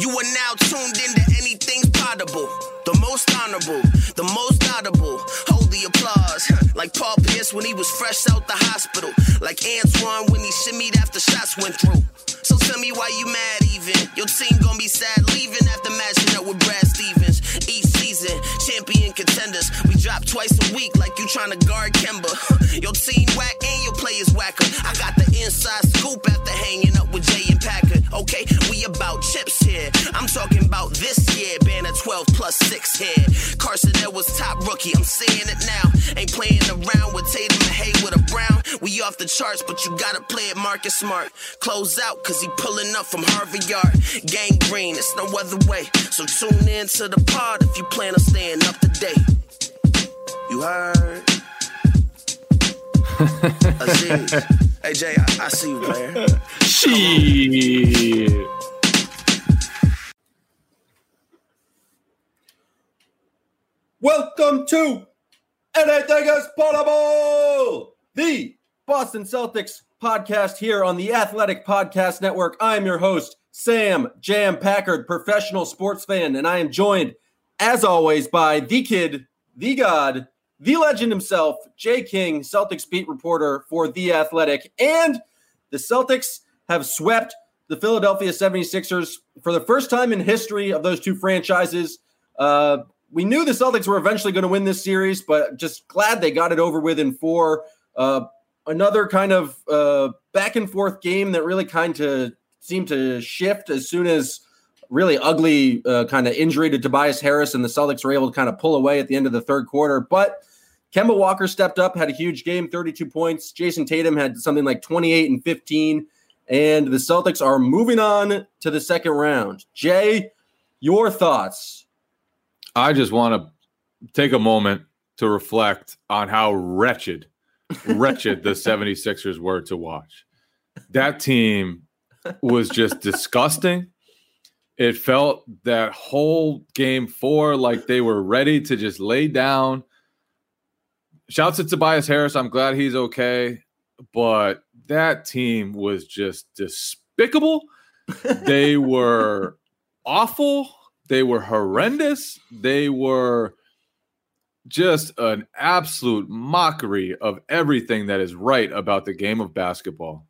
You are now tuned into anything's possible. The most honorable, the most audible. Hold the applause. Like Paul Pierce when he was fresh out the hospital. Like Antoine when he shimmied after shots went through. So tell me why you mad even. Your team gonna be sad leaving after matching up with Brad Stevens. Each season, champion contenders. We drop twice a week like you trying to guard Kemba. Your team whack and your players whacker. I got the inside scoop after hanging up with Jay and Packard. Okay, we about chips here. I'm talking about this year, a 12 plus 6 here. Carson Edwards top rookie, I'm saying it now. Ain't playing around with Tatum and Hayward or Brown. We off the charts, but you gotta play it Marcus Smart. Close out, cause he pulling up from Harvard Yard. Gang green, it's no other way. So tune in to the pod if you plan on staying up to date. You heard? Aziz. hey, Jay, I, I see you, player. Shit. Welcome to Anything is Possible, the Boston Celtics podcast here on the Athletic Podcast Network. I'm your host, Sam Jam Packard, professional sports fan, and I am joined, as always, by the kid, the god, the legend himself, Jay King, Celtics beat reporter for The Athletic. And the Celtics have swept the Philadelphia 76ers for the first time in history of those two franchises. Uh, we knew the Celtics were eventually going to win this series, but just glad they got it over with in four. Uh, another kind of uh, back and forth game that really kind of seemed to shift as soon as really ugly uh, kind of injury to Tobias Harris and the Celtics were able to kind of pull away at the end of the third quarter. But Kemba Walker stepped up, had a huge game, 32 points. Jayson Tatum had something like 28 and 15. And the Celtics are moving on to the second round. Jay, your thoughts? I just want to take a moment to reflect on how wretched, wretched the 76ers were to watch. That team was just disgusting. It felt that whole game four like they were ready to just lay down. Shouts to Tobias Harris. I'm glad he's okay. But that team was just despicable. they were awful. They were horrendous. They were just an absolute mockery of everything that is right about the game of basketball.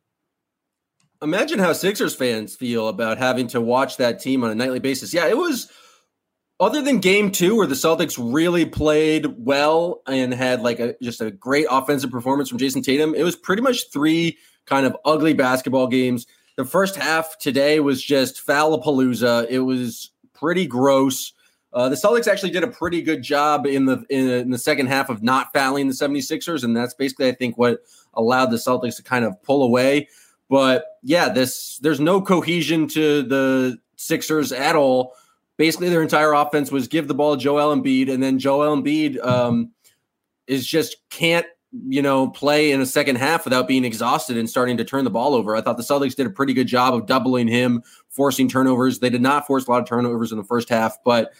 Imagine how Sixers fans feel about having to watch that team on a nightly basis. Yeah, it was other than game two where the Celtics really played well and had like a just a great offensive performance from Jayson Tatum, it was pretty much three kind of ugly basketball games. The first half today was just foulapalooza. It was pretty gross. Uh, the Celtics actually did a pretty good job in the in, in, the second half of not fouling the 76ers, and that's basically I think what allowed the Celtics to kind of pull away. But yeah, this there's no cohesion to the Sixers at all. Basically, their entire offense was give the ball to Joel Embiid, and then Joel Embiid um, is just can't you know play in a second half without being exhausted and starting to turn the ball over. I thought the Celtics did a pretty good job of doubling him, forcing turnovers. They did not force a lot of turnovers in the first half, but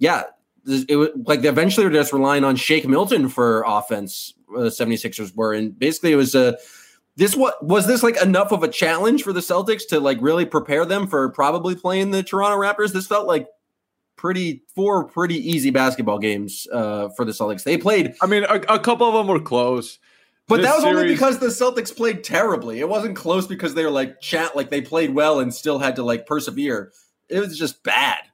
yeah, it was like they eventually they're just relying on Shake Milton for offense. Uh, the 76ers were, and basically it was a this what was this like enough of a challenge for the Celtics to like really prepare them for probably playing the Toronto Raptors? This felt like pretty four pretty easy basketball games uh, for the Celtics. They played. I mean, a, a couple of them were close, but this that was series... only because the Celtics played terribly. It wasn't close because they were like chat like they played well and still had to like persevere. It was just bad.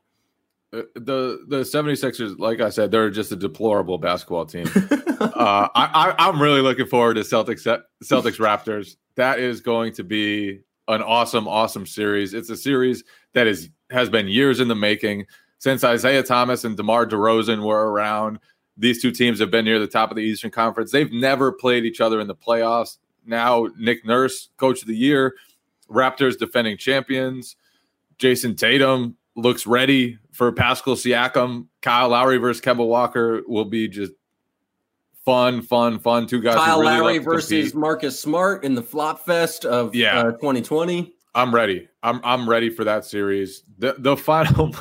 Uh, the the 76ers, like I said, they're just a deplorable basketball team. uh, I, I, am really looking forward to Celtics Celtics Raptors. That is going to be an awesome, awesome series. It's a series that is has been years in the making since Isaiah Thomas and DeMar DeRozan were around. These two teams have been near the top of the Eastern Conference. They've never played each other in the playoffs. Now Nick Nurse, Coach of the Year, Raptors defending champions. Jayson Tatum looks ready for Pascal Siakam. Kyle Lowry versus Kemba Walker will be just fun, fun, fun. Two guys. Kyle really Lowry versus Marcus Smart in the flop fest of yeah. Uh, 2020. I'm ready. I'm I'm ready for that series. The the final.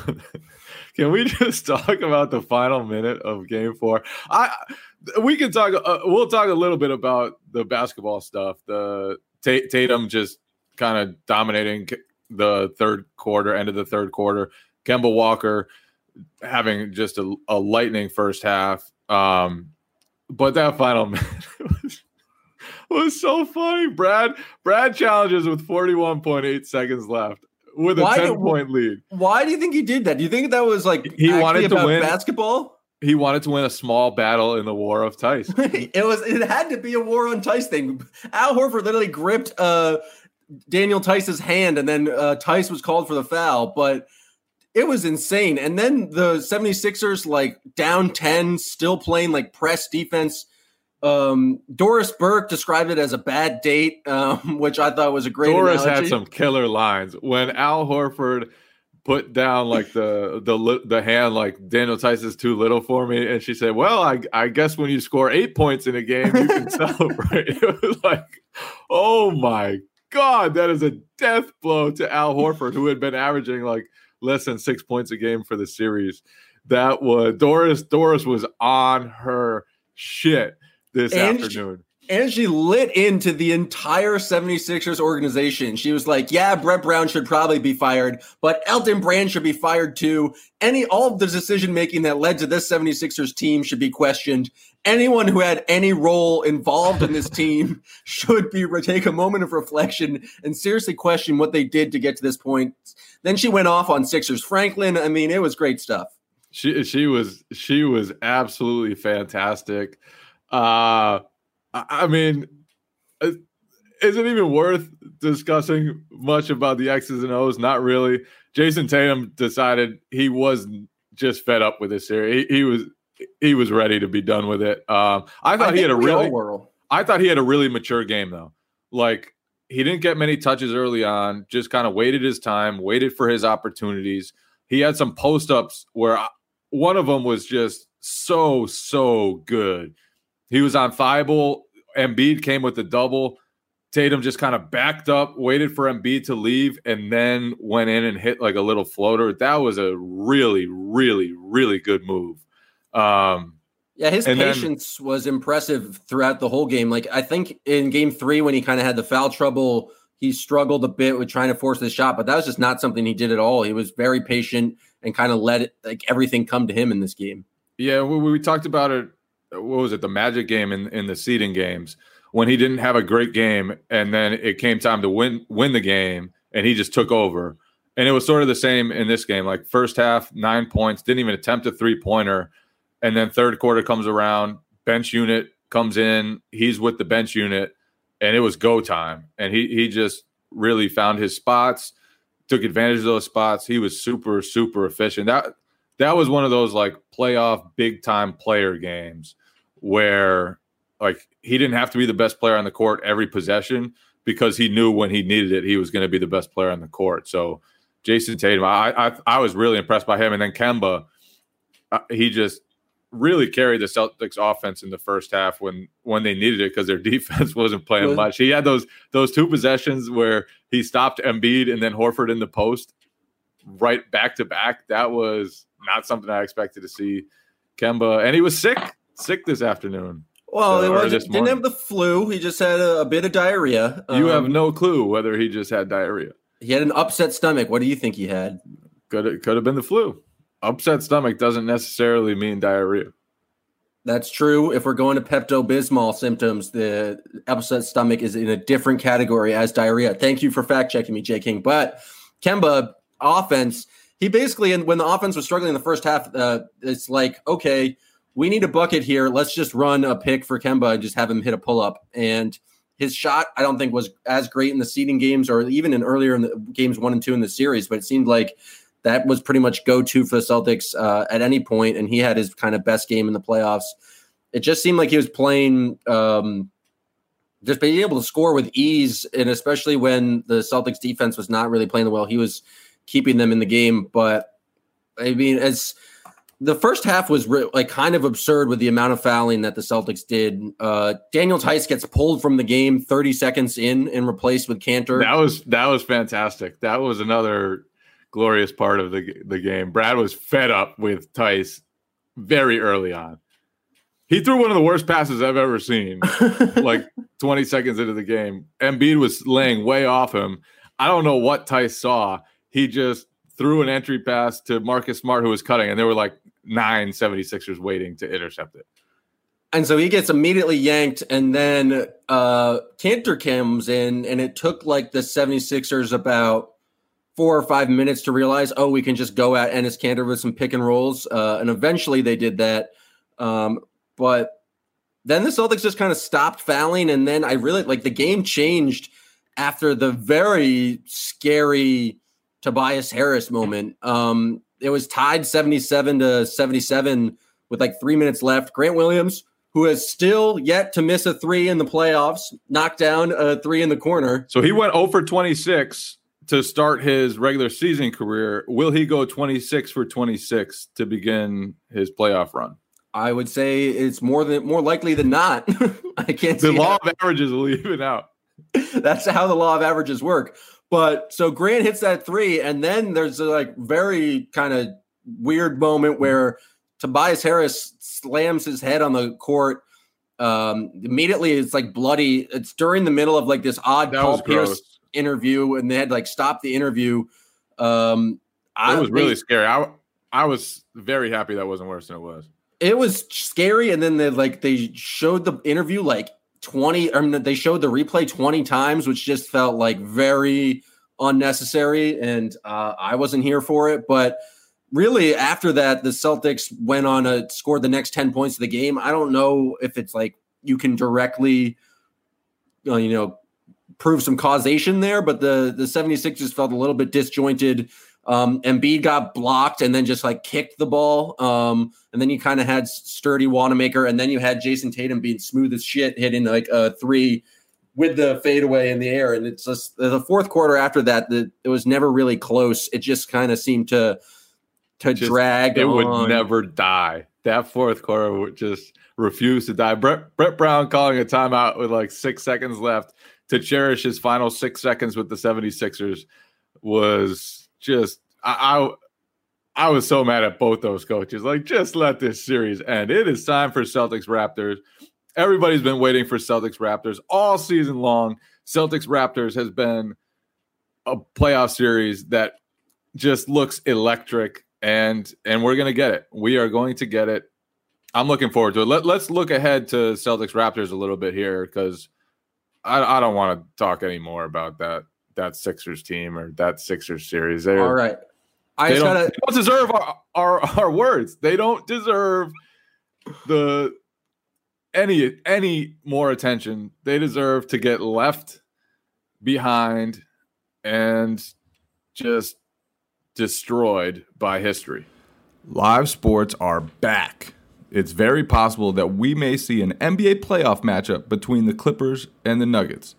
can we just talk about the final minute of Game Four? I we can talk. Uh, we'll talk a little bit about the basketball stuff. The Tatum just kind of dominating the third quarter, end of the third quarter. Kemba Walker having just a, a lightning first half. Um, but that final minute was, was so funny. Brad Brad challenges with 41.8 seconds left with a Why 10 did- point lead. Why do you think he did that? Do you think that was like He wanted to win. basketball? He wanted to win a small battle in the war of Theis. it was. It had to be a war on Theis thing. Al Horford literally gripped uh, Daniel Theis's hand, and then uh, Theis was called for the foul. But it was insane. And then the 76ers, like down 10, still playing like press defense. Um, Doris Burke described it as a bad date, um, which I thought was a great. Doris analogy. had some killer lines when Al Horford put down like the the the hand like Daniel Theis is too little for me, and she said, "Well, I I guess when you score eight points in a game, you can celebrate." It was like, oh my god, that is a death blow to Al Horford, who had been averaging like less than six points a game for the series. That was Doris. Doris was on her shit this And afternoon. And she lit into the entire 76ers organization. She was like, yeah, Brett Brown should probably be fired, but Elton Brand should be fired too. Any all of the decision making that led to this 76ers team should be questioned. Anyone who had any role involved in this team should be take a moment of reflection and seriously question what they did to get to this point. Then she went off on Sixers Franklin. I mean, it was great stuff. She she was she was absolutely fantastic. Uh I, I mean, uh, is it even worth discussing much about the X's and O's? Not really. Jayson Tatum decided he was just fed up with this series. He, he was he was ready to be done with it. Um, I thought he had a really. I thought he had a really mature game though. Like he didn't get many touches early on, just kind of waited his time, waited for his opportunities. He had some post ups where I- one of them was just so so good. He was on Thybulle. Embiid came with the double. Tatum just kind of backed up, waited for Embiid to leave, and then went in and hit like a little floater. That was a really, really, really good move. Um, Yeah, his And then- patience was impressive throughout the whole game. Like I think in game three, when he kind of had the foul trouble, he struggled a bit with trying to force the shot, but that was just not something he did at all. He was very patient and kind of let it like everything come to him in this game. Yeah, we, we talked about it. What was it? The Magic game in, in the seeding games when he didn't have a great game, and then it came time to win win the game, and he just took over. And it was sort of the same in this game. Like first half, nine points, didn't even attempt a three pointer, and then third quarter comes around, bench unit comes in, he's with the bench unit, and it was go time, and he he just really found his spots, took advantage of those spots. He was super super efficient. That that was one of those like playoff big time player games where like he didn't have to be the best player on the court every possession because he knew when he needed it he was going to be the best player on the court. So Jayson Tatum, I I, I was really impressed by him, and then Kemba, uh, he just really carried the Celtics offense in the first half when when they needed it because their defense wasn't playing Was- much. He had those those two possessions where he stopped Embiid and then Horford in the post right back to back. That was not something I expected to see. Kemba, and he was sick, sick this afternoon. Well, So- it was this didn't morning. have the flu. He just had a, a bit of diarrhea. you have Um, no clue whether he just had diarrhea. He had an upset stomach. What do you think he had? Could could have been the flu. Upset stomach doesn't necessarily mean diarrhea. That's true. If we're going to Pepto Bismol symptoms, the upset stomach is in a different category as diarrhea. Thank you for fact checking me, Jay King. But Kemba offense, he basically, and when the offense was struggling in the first half, uh, it's like, okay, we need a bucket here. Let's just run a pick for Kemba and just have him hit a pull up. And his shot, I don't think was as great in the seeding games or even in earlier in the games one and two in the series, but it seemed like that was pretty much go to for the Celtics uh, at any point, and he had his kind of best game in the playoffs. It just seemed like he was playing, um, just being able to score with ease, and especially when the Celtics defense was not really playing well, he was keeping them in the game. But I mean, as the first half was re- like kind of absurd with the amount of fouling that the Celtics did. Uh, Daniel Theis gets pulled from the game 30 seconds in and replaced with Kanter. That was that was fantastic. That was another glorious part of the the game. Brad was fed up with Theis very early on. He threw one of the worst passes I've ever seen. like 20 seconds into the game. Embiid was laying way off him. I don't know what Theis saw. He just threw an entry pass to Marcus Smart, who was cutting, and there were like nine 76ers waiting to intercept it. And so he gets immediately yanked, and then uh Kanter comes in, and it took like the 76ers about four or five minutes to realize, oh, we can just go at Enes Kanter with some pick and rolls. Uh, and eventually they did that. Um, but then the Celtics just kind of stopped fouling. And then I really like the game changed after the very scary Tobias Harris moment. Um, it was tied 77 to 77 with like three minutes left. Grant Williams who has still yet to miss a three in the playoffs, knocked down a three in the corner. So he went 0 for 26 to start his regular season career. Will he go 26 for 26 to begin his playoff run? I would say it's more than more likely than not. I can't. The law of averages will even out. That's how the law of averages work. But so Grant hits that three, and then there's a like very kind of weird moment where Tobias Harris slams his head on the court. Um, immediately, it's like bloody. It's during the middle of like this odd that Paul Pierce interview, and they had like stopped the interview. Um, it was really scary. I I was very happy that wasn't worse than it was. It was scary, and then they like they showed the interview like twenty. I mean, they showed the replay twenty times, which just felt like very unnecessary, and uh, I wasn't here for it, but really after that the celtics went on to score the next 10 points of the game i don't know if it's like you can directly you know prove some causation there but the the 76ers felt a little bit disjointed um Embiid got blocked and then just like kicked the ball um and then you kind of had sturdy Wanamaker and then you had Jayson Tatum being smooth as shit hitting like a three with the fadeaway in the air and it's just the fourth quarter after that the, it was never really close it just kind of seemed to to just, drag. It on. would never die. That fourth quarter would just refuse to die. Brett, Brett Brown calling a timeout with like six seconds left to cherish his final six seconds with the 76ers was just I, I I was so mad at both those coaches. Like, just let this series end. It is time for Celtics Raptors. Everybody's been waiting for Celtics Raptors all season long. Celtics Raptors has been a playoff series that just looks electric and and we're gonna get it. We are going to get it. I'm looking forward to it. Let, let's look ahead to Celtics Raptors a little bit here because I, I don't want to talk anymore about that that Sixers team or that Sixers series. They're, All right, I they don't, gotta... they don't deserve our, our our words. They don't deserve the any any more attention. They deserve to get left behind and just destroyed by history. Live sports are back. It's very possible that we may see an NBA playoff matchup between the Clippers and the Nuggets.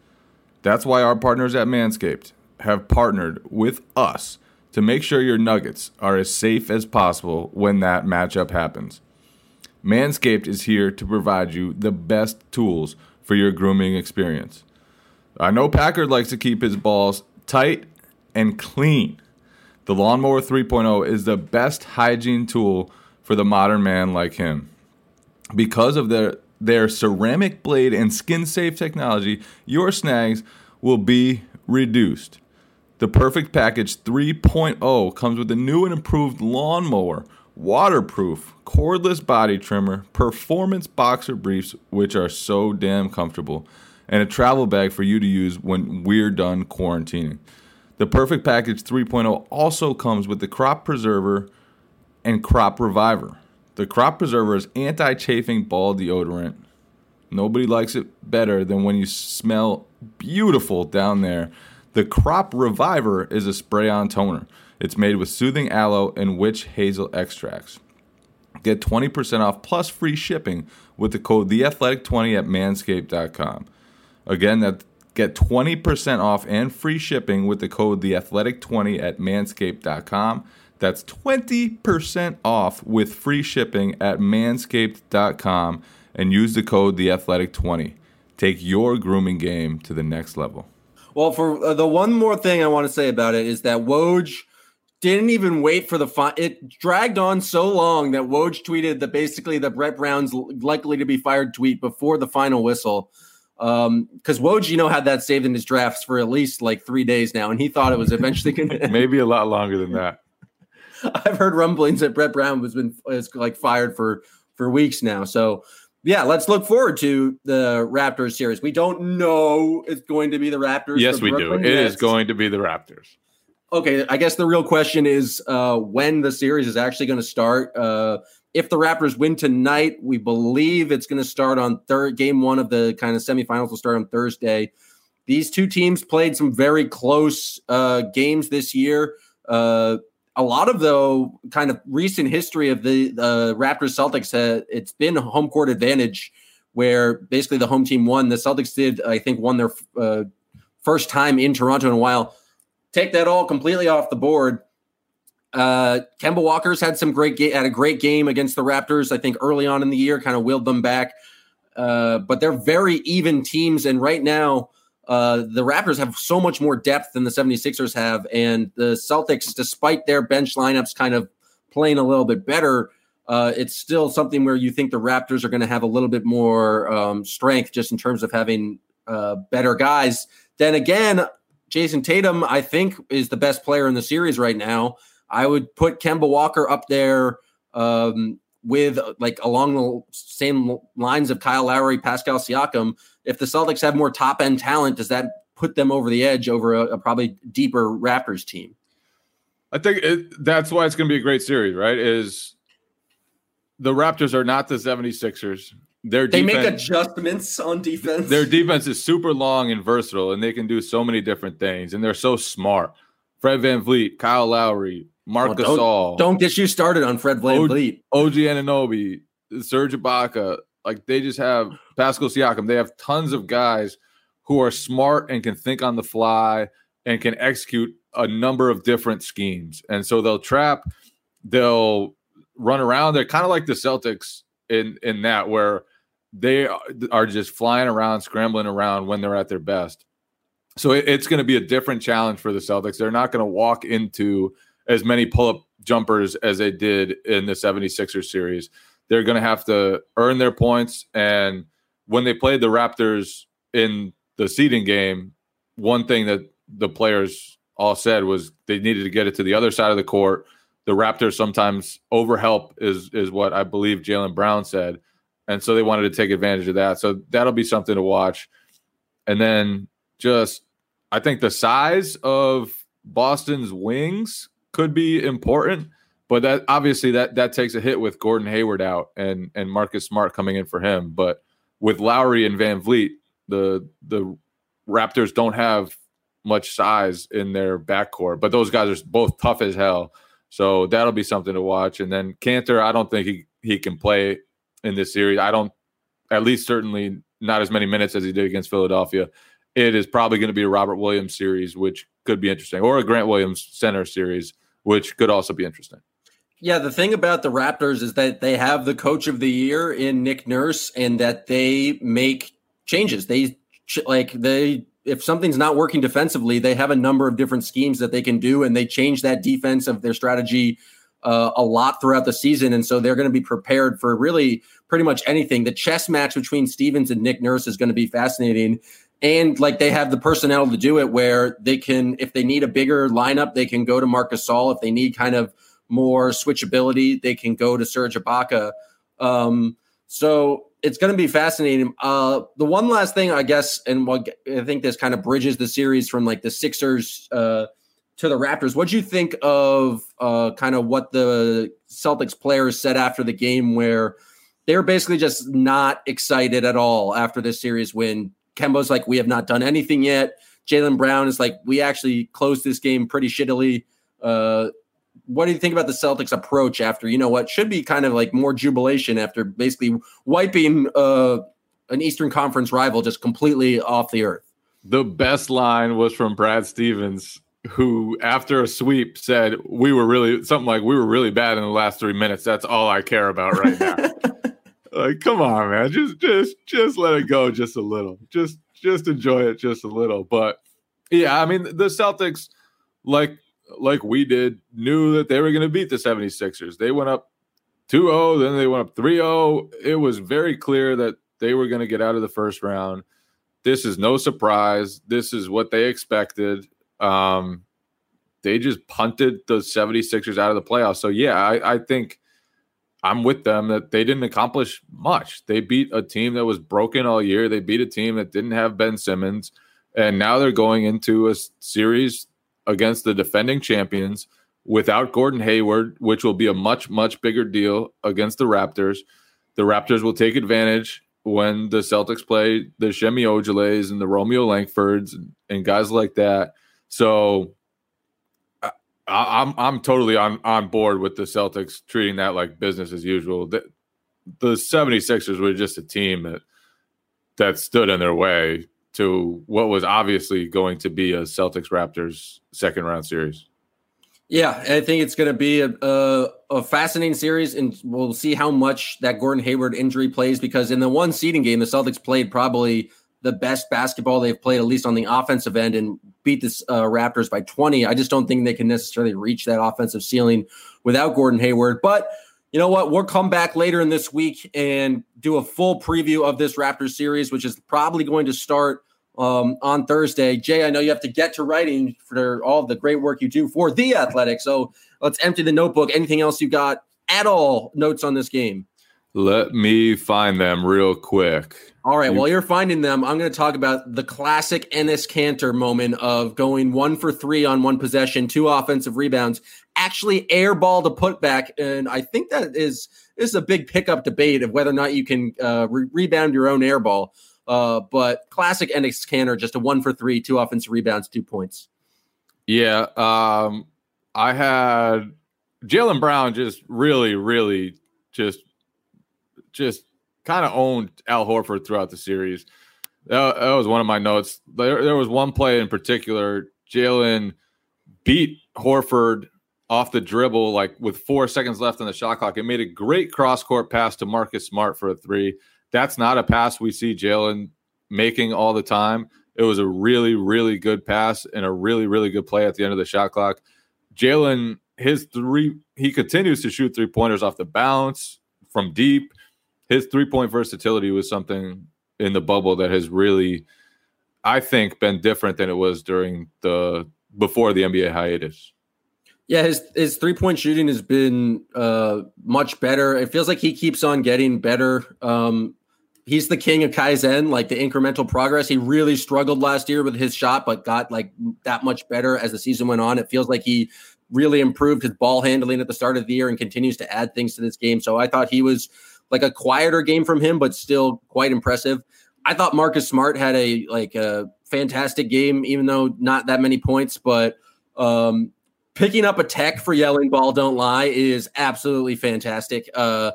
That's why our partners at Manscaped have partnered with us to make sure your Nuggets are as safe as possible when that matchup happens. Manscaped is here to provide you the best tools for your grooming experience. I know Packard likes to keep his balls tight and clean. The Lawnmower 3.0 is the best hygiene tool for the modern man like him. Because of their, their ceramic blade and skin safe technology, your snags will be reduced. The Perfect Package 3.0 comes with a new and improved lawnmower, waterproof, cordless body trimmer, performance boxer briefs, which are so damn comfortable, and a travel bag for you to use when we're done quarantining. The Perfect Package 3.0 also comes with the Crop Preserver and Crop Reviver. The Crop Preserver is anti chafing ball deodorant. Nobody likes it better than when you smell beautiful down there. The Crop Reviver is a spray on toner. It's made with soothing aloe and witch hazel extracts. Get 20% off plus free shipping with the code TheAthletic20 at manscaped.com. Again, that Get 20% off and free shipping with the code TheAthletic20 at manscaped.com. That's 20% off with free shipping at manscaped.com and use the code TheAthletic20. Take your grooming game to the next level. Well, for uh, the one more thing I want to say about it is that Woj didn't even wait for the fun. It dragged on so long that Woj tweeted that basically the Brett Brown's likely to be fired tweet before the final whistle Um, because Woj, you know, had that saved in his drafts for at least like three days now, and he thought it was eventually going to maybe a lot longer than that. I've heard rumblings that Brett Brown has been like fired for for weeks now. So yeah, let's look forward to the Raptors series. We don't know it's going to be the Raptors. Yes, we Brooklyn do. It Nets. is going to be the Raptors. Okay, I guess the real question is uh, when the series is actually going to start. Uh, if the Raptors win tonight, we believe it's going to start on third. Game one of the kind of semifinals will start on Thursday. These two teams played some very close uh, games this year. Uh, a lot of though kind of recent history of the the Raptors Celtics, uh, it's been home court advantage where basically the home team won. The Celtics did, I think, won their uh, first time in Toronto in a while. Take that all completely off the board. Uh, Kemba Walker's had some great ga- had a great game against the Raptors. I think early on in the year, kind of wheeled them back. Uh, but they're very even teams, and right now uh, the Raptors have so much more depth than the 76ers have. And the Celtics, despite their bench lineups kind of playing a little bit better, uh, it's still something where you think the Raptors are going to have a little bit more um, strength just in terms of having uh, better guys. Then again, Jayson Tatum, I think, is the best player in the series right now. I would put Kemba Walker up there um, with like along the same lines of Kyle Lowry, Pascal Siakam if the Celtics have more top end talent, does that put them over the edge over a, a probably deeper Raptors team? I think it, that's why it's going to be a great series, right? Is the Raptors are not the 76ers. Their they defense, make adjustments on defense. Their defense is super long and versatile, and they can do so many different things, and they're so smart. Fred Van VanVleet, Kyle Lowry, Marc well, Gasol. Don't, get you started on Fred VanVleet. OG Anunoby, Serge Ibaka. Like they just have Pascal Siakam. They have tons of guys who are smart and can think on the fly and can execute a number of different schemes. And so they'll trap, they'll run around. They're kind of like the Celtics in in that where they are just flying around, scrambling around when they're at their best. So it, it's going to be a different challenge for the Celtics. They're not going to walk into as many pull up jumpers as they did in the 76ers series they're going to have to earn their points. And when they played the Raptors in the seeding game, one thing that the players all said was they needed to get it to the other side of the court. The Raptors sometimes overhelp is is what I believe Jaylen Brown said, and so they wanted to take advantage of that. So that'll be something to watch. And then just I think the size of Boston's wings could be important but that obviously that that takes a hit with Gordon Hayward out and and Marcus Smart coming in for him. But with Lowry and VanVleet, the the Raptors don't have much size in their backcourt, but those guys are both tough as hell. So that'll be something to watch. And then Kanter, I don't think he he can play in this series. I don't, at least certainly not as many minutes as he did against Philadelphia. It is probably going to be a Robert Williams series, which could be interesting, or a Grant Williams center series, which could also be interesting. Yeah, the thing about the Raptors is that they have the coach of the year in Nick Nurse and that they make changes. They like they if something's not working defensively, they have a number of different schemes that they can do and they change that defense of their strategy uh, a lot throughout the season and so they're going to be prepared for really pretty much anything. The chess match between Stevens and Nick Nurse is going to be fascinating and like they have the personnel to do it where they can if they need a bigger lineup, they can go to Marc Gasol if they need kind of more switchability, they can go to Serge Ibaka. Um, so it's going to be fascinating. Uh, the one last thing, I guess, and what I think this kind of bridges the series from like the Sixers uh, to the Raptors. What do you think of uh, kind of what the Celtics players said after the game, where they were basically just not excited at all after this series win? Kemba's like, we have not done anything yet. Jaylen Brown is like, we actually closed this game pretty shittily. Uh, what do you think about the Celtics approach after you know what should be kind of like more jubilation after basically wiping uh, an Eastern Conference rival just completely off the earth? The best line was from Brad Stevens, who after a sweep said, "We were really something like we were really bad in the last three minutes. That's all I care about right now." like, come on, man, just just just let it go just a little, just just enjoy it just a little. But yeah, I mean the Celtics, like like we did, knew that they were going to beat the 76ers. They went up 2 0, then they went up 3 0. It was very clear that they were going to get out of the first round. this is no surprise. This is what they expected. Um, they just punted the 76ers out of the playoffs. So, yeah, I, I think I'm with them that they didn't accomplish much. They beat a team that was broken all year, they beat a team that didn't have Ben Simmons. And now they're going into a series against the defending champions without Gordon Hayward, which will be a much, much bigger deal against the Raptors. The Raptors will take advantage when the Celtics play the Semi Ojeleyes and the Romeo Langfords and guys like that. So I, I'm I'm totally on on board with the Celtics treating that like business as usual. The, the 76ers were just a team that that stood in their way to what was obviously going to be a Celtics Raptors second round series. Yeah, I think it's going to be a, a, a, fascinating series, and we'll see how much that Gordon Hayward injury plays because in the one seeding game, the Celtics played probably the best basketball they've played, at least on the offensive end, and beat the uh, Raptors by 20. I just don't think they can necessarily reach that offensive ceiling without Gordon Hayward. But you know what? We'll come back later in this week and do a full preview of this Raptors series, which is probably going to start um, on Thursday. Jay, I know you have to get to writing for all the great work you do for the Athletic. So let's empty the notebook. Anything else you got at all? Notes on this game? Let me find them real quick. All right. While you're finding them, I'm going to talk about the classic Enes Kanter moment of going one for three on one possession, two offensive rebounds, actually airball to put back, and I think that is is a big pickup debate of whether or not you can uh, re- rebound your own airball. Uh, but classic Enes Kanter, just a one for three, two offensive rebounds, two points. Yeah. Um, I had Jaylen Brown just really, really just, just kind of owned Al Horford throughout the series. That, that was one of my notes. There, there was one play in particular. Jaylen beat Horford off the dribble, like with four seconds left on the shot clock. It made a great cross court pass to Marcus Smart for a three. That's not a pass we see Jaylen making all the time. It was a really, really good pass and a really, really good play at the end of the shot clock. Jaylen, his three, he continues to shoot three pointers off the bounce from deep. His three point versatility was something in the bubble that has really, I think, been different than it was during the before the NBA hiatus. Yeah, his his three point shooting has been uh, much better. It feels like he keeps on getting better. Um, he's the king of kaizen, like the incremental progress. He really struggled last year with his shot, but got like that much better as the season went on. It feels like he really improved his ball handling at the start of the year and continues to add things to this game. So I thought he was like a quieter game from him, but still quite impressive. I thought Marcus Smart had a like a fantastic game, even though not that many points, but um, picking up a tech for yelling ball don't lie is absolutely fantastic. Uh,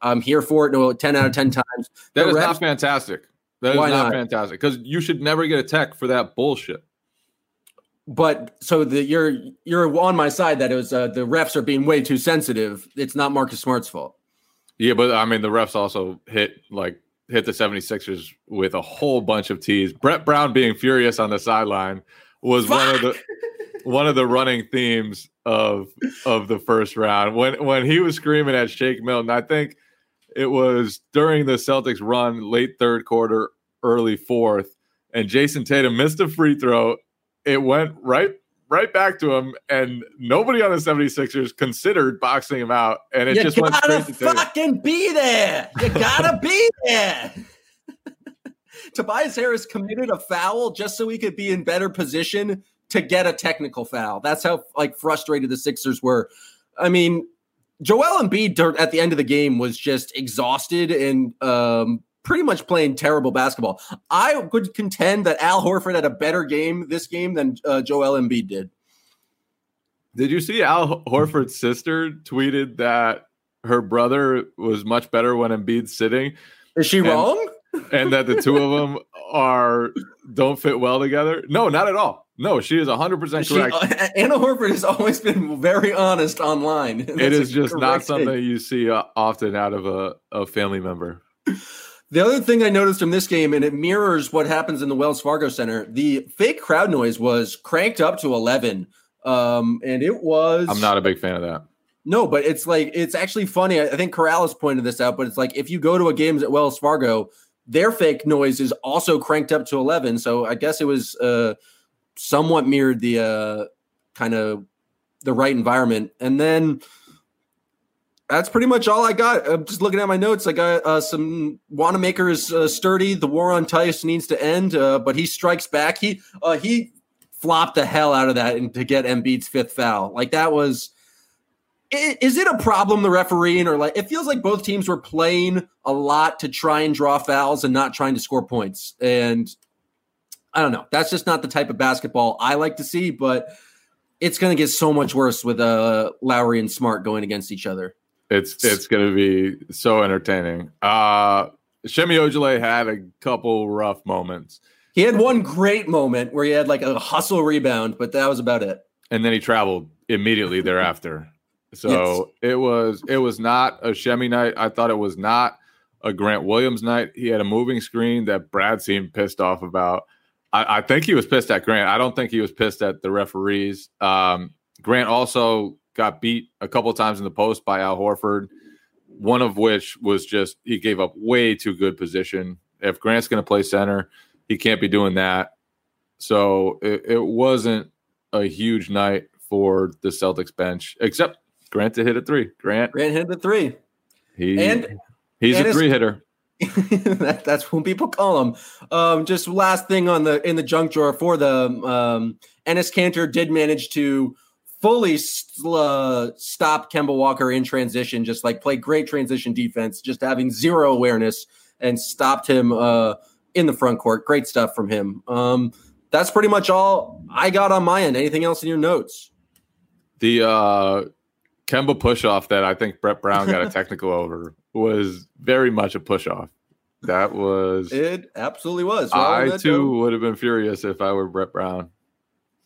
I'm here for it. No, 10 out of 10 times. That the is reps, not fantastic. That is not, not, fantastic because you should never get a tech for that bullshit. But so the you're you're on my side that it was uh, the refs are being way too sensitive. It's not Marcus Smart's fault. Yeah, but I mean the refs also hit like hit the 76ers with a whole bunch of tees. Brett Brown being furious on the sideline was Fuck! one of the one of the running themes of of the first round when when he was screaming at Shake Milton. I think it was during the Celtics run, late third quarter, early fourth, and Jayson Tatum missed a free throw. It went right right back to him, and nobody on the 76ers considered boxing him out. And it you just went straight to fucking be there. You gotta be there. Tobias Harris committed a foul just so he could be in better position to get a technical foul. That's how like frustrated the Sixers were. I mean, Joel Embiid at the end of the game was just exhausted and um, pretty much playing terrible basketball. I would contend that Al Horford had a better game this game than uh, Joel Embiid did. Did you see Al Horford's sister tweeted that her brother was much better when Embiid's sitting? Is she and, wrong? and that the two of them are don't fit well together? No, not at all. No, she is 100% correct. uh, Anna Horford has always been very honest online. It is just not something thing. you see uh, often out of a, a family member. The other thing I noticed from this game, and it mirrors what happens in the Wells Fargo Center, the fake crowd noise was cranked up to 11. Um, and it was. I'm not a big fan of that. No, but it's like, it's actually funny. I think Corrales pointed this out, but it's like if you go to a games at Wells Fargo, their fake noise is also cranked up to 11. So I guess it was uh, somewhat mirrored the uh, kind of the right environment. And then that's pretty much all I got. I'm just looking at my notes. I got uh, some Wanamaker is uh, sturdy. The war on Theis needs to end, uh, but he strikes back. He uh, he flopped the hell out of that and to get Embiid's fifth foul. Like that was. Is it a problem the refereeing or like it feels like both teams were playing a lot to try and draw fouls and not trying to score points and I don't know that's just not the type of basketball I like to see but it's going to get so much worse with uh Lowry and Smart going against each other. It's it's going to be so entertaining. Uh Semi Ojeleye had a couple rough moments. He had one great moment where he had like a hustle rebound, but that was about it. And then he traveled immediately thereafter. So yes. it was it was not a Semi night. I thought it was not a Grant Williams night. He had a moving screen that Brad seemed pissed off about. I, I think he was pissed at Grant. I don't think he was pissed at the referees. Um, Grant also got beat a couple times in the post by Al Horford, one of which was just he gave up way too good position. If Grant's going to play center, he can't be doing that. So it, it, wasn't a huge night for the Celtics bench, except Grant to hit a three. Grant Grant hit the three. He and he's and a three hitter. that, that's what people call him. Um, just last thing on the in the junk drawer for the um, Enes Kanter did manage to fully uh, stop Kemba Walker in transition, just like play great transition defense, just having zero awareness and stopped him uh, in the front court. Great stuff from him. Um, that's pretty much all I got on my end. Anything else in your notes? The uh, Kemba push off that I think Brett Brown got a technical over was very much a push off. That was it. Absolutely was. Well, I too would have been furious if I were Brett Brown.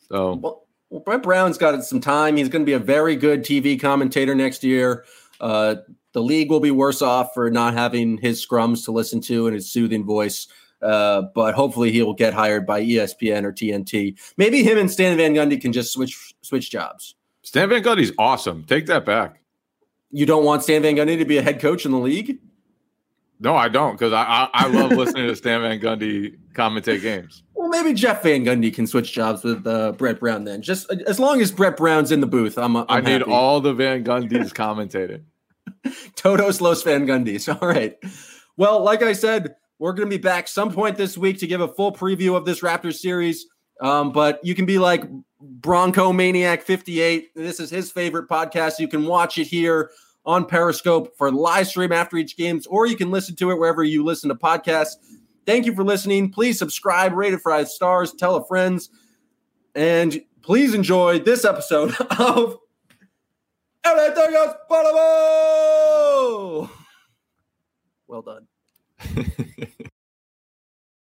So. Well, well, Brett Brown's got some time. He's going to be a very good TV commentator next year. Uh, the league will be worse off for not having his scrums to listen to and his soothing voice. Uh, but hopefully he will get hired by ESPN or TNT. Maybe him and Stan Van Gundy can just switch switch jobs. Stan Van Gundy's awesome. Take that back. You don't want Stan Van Gundy to be a head coach in the league? No, I don't because I, I, I love listening to Stan Van Gundy commentate games. Well, maybe Jeff Van Gundy can switch jobs with uh, Brett Brown then. Just as long as Brett Brown's in the booth, I'm. I'm i need happy. all the Van Gundys commentating. Todos los Van Gundys. All right. Well, like I said, we're going to be back some point this week to give a full preview of this Raptors series. Um, but you can be like Bronco Maniac 58. This is his favorite podcast. You can watch it here on Periscope for live stream after each games, or you can listen to it wherever you listen to podcasts. Thank you for listening. Please subscribe, rate it five stars, tell a friends, and please enjoy this episode of Everything Well done.